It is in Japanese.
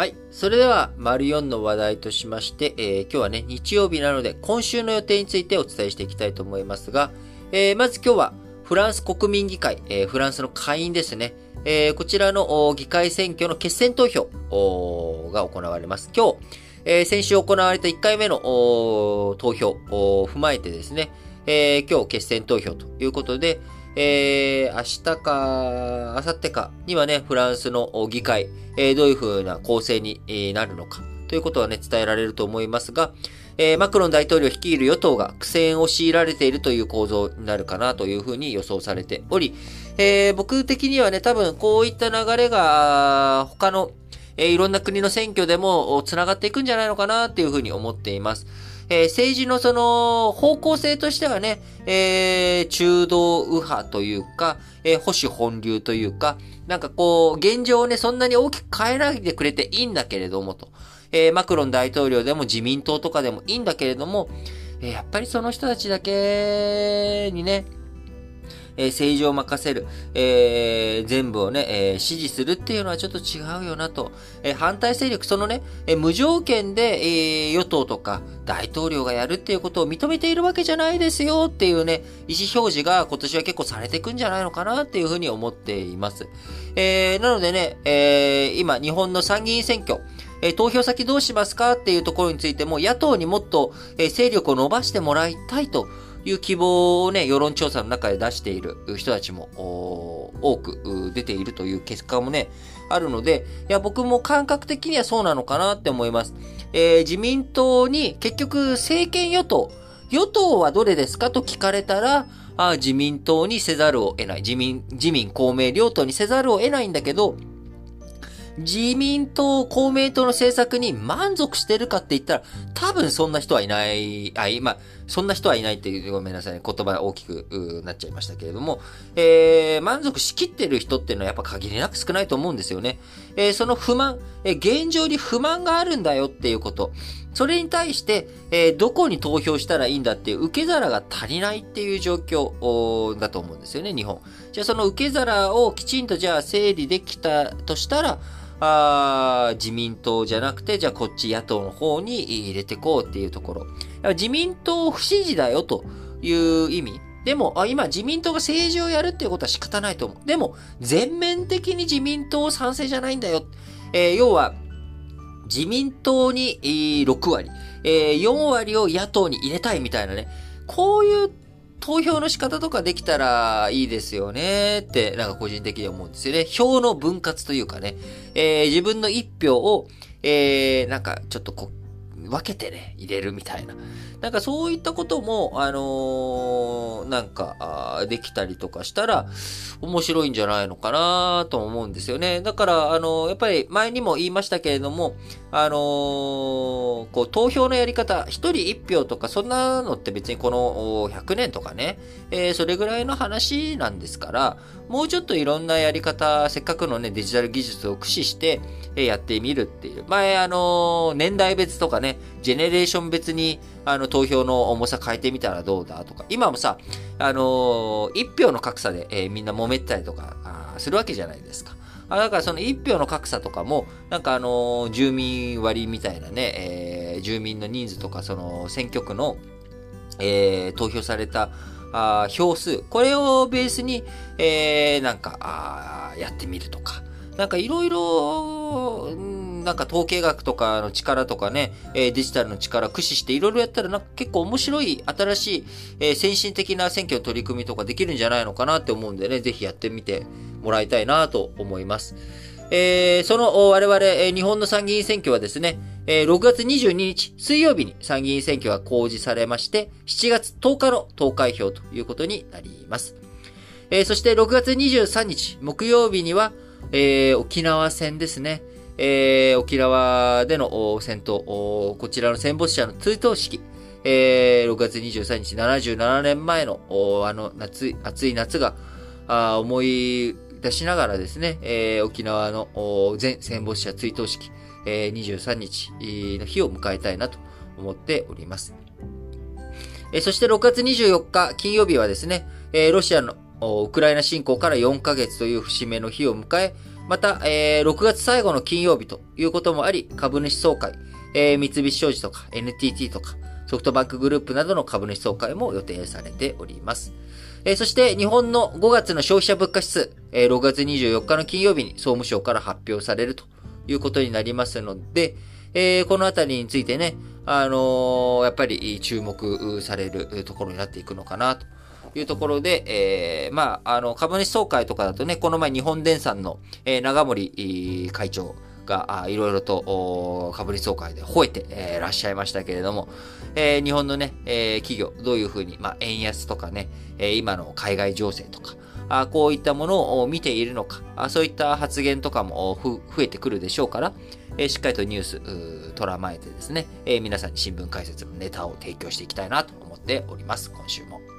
はい。それでは、丸4の話題としまして、えー、今日はね、日曜日なので、今週の予定についてお伝えしていきたいと思いますが、えー、まず今日は、フランス国民議会、えー、フランスの下院ですね。えー、こちらの議会選挙の決選投票が行われます。今日、えー、先週行われた1回目の投票を踏まえてですね、えー、今日決選投票ということで、えー、明日か、明後日かにはね、フランスの議会、えー、どういう風な構成になるのかということはね、伝えられると思いますが、えー、マクロン大統領率いる与党が苦戦を強いられているという構造になるかなというふうに予想されており、えー、僕的にはね、多分こういった流れが他の、えー、いろんな国の選挙でも繋がっていくんじゃないのかなっていうふうに思っています。えー、政治のその方向性としてはね、えー、中道右派というか、えー、保守本流というか、なんかこう、現状をね、そんなに大きく変えないでくれていいんだけれどもと。えー、マクロン大統領でも自民党とかでもいいんだけれども、えー、やっぱりその人たちだけにね、えー、政治を任せる、えー、全部をね、えー、支持するっていうのはちょっと違うよなと。えー、反対勢力、そのね、えー、無条件で、えー、与党とか大統領がやるっていうことを認めているわけじゃないですよっていうね、意思表示が今年は結構されていくんじゃないのかなっていうふうに思っています。えー、なのでね、えー、今、日本の参議院選挙、え投票先どうしますかっていうところについても、野党にもっと、え勢力を伸ばしてもらいたいという希望をね、世論調査の中で出している人たちも多く出ているという結果もね、あるので、いや、僕も感覚的にはそうなのかなって思います。えー、自民党に結局政権与党、与党はどれですかと聞かれたら、あ自民党にせざるを得ない。自民、自民、公明両党にせざるを得ないんだけど、自民党、公明党の政策に満足してるかって言ったら、多分そんな人はいない、あ、今、そんな人はいないっていう、ごめんなさいね、言葉大きくなっちゃいましたけれども、えー、満足しきってる人っていうのはやっぱ限りなく少ないと思うんですよね。えー、その不満、えー、現状に不満があるんだよっていうこと。それに対して、えー、どこに投票したらいいんだっていう受け皿が足りないっていう状況だと思うんですよね、日本。じゃあその受け皿をきちんとじゃあ整理できたとしたら、あ自民党じゃなくて、じゃあこっち野党の方に入れてこうっていうところ。自民党不支持だよという意味。でも、あ今自民党が政治をやるっていうことは仕方ないと思う。でも、全面的に自民党賛成じゃないんだよ。えー、要は、自民党に6割、えー、4割を野党に入れたいみたいなね。こういう投票の仕方とかできたらいいですよねって、なんか個人的に思うんですよね。票の分割というかね、えー、自分の一票を、えー、なんかちょっとこう、分けてね、入れるみたいな。なんかそういったことも、あの、なんか、できたりとかしたら、面白いんじゃないのかなと思うんですよね。だから、あの、やっぱり前にも言いましたけれども、あのー、こう、投票のやり方、一人一票とか、そんなのって別にこの100年とかね、えー、それぐらいの話なんですから、もうちょっといろんなやり方、せっかくのね、デジタル技術を駆使して、えやってみるっていう。前、あの年代別とかね、ジェネレーション別に、あの、投票の重さ変えてみたらどうだとか。今もさ、あの一票の格差で、えー、みんな揉めたりとかあするわけじゃないですか。あだからその一票の格差とかも、なんかあの住民割みたいなね、えー、住民の人数とか、その選挙区の、えー、投票された、あ票数、これをベースに、えー、なんか、あやってみるとか、なんかいろいろ、なんか統計学とかの力とかね、えデジタルの力駆使していろいろやったらなんか結構面白い新しい、え先進的な選挙の取り組みとかできるんじゃないのかなって思うんでね、ぜひやってみてもらいたいなと思います。えー、その我々、え日本の参議院選挙はですね、えー、6月22日水曜日に参議院選挙が公示されまして、7月10日の投開票ということになります。えー、そして6月23日木曜日には、えー、沖縄戦ですね。えー、沖縄での戦闘、こちらの戦没者の追悼式、えー、6月23日、77年前の、あの夏、暑い夏が、あ思い出しながらですね、えー、沖縄の全戦没者追悼式、えー、23日の日を迎えたいなと思っております。えー、そして6月24日金曜日はですね、えー、ロシアのウクライナ侵攻から4ヶ月という節目の日を迎え、また、えー、6月最後の金曜日ということもあり、株主総会、えー、三菱商事とか NTT とかソフトバンクグループなどの株主総会も予定されております。えー、そして日本の5月の消費者物価指数、えー、6月24日の金曜日に総務省から発表されるということになりますので、えー、このあたりについてね、あのー、やっぱり注目されるところになっていくのかなというところで、えー、まあ、あの、株主総会とかだとね、この前日本電産の、えー、長森会長が、いろいろと株主総会で吠えて、えー、らっしゃいましたけれども、えー、日本のね、えー、企業、どういうふうに、まあ、円安とかね、えー、今の海外情勢とか、あこういったものを見ているのか、あそういった発言とかも増えてくるでしょうから、えー、しっかりとニュース、捉まえてですね、えー、皆さんに新聞解説のネタを提供していきたいなと思っております、今週も。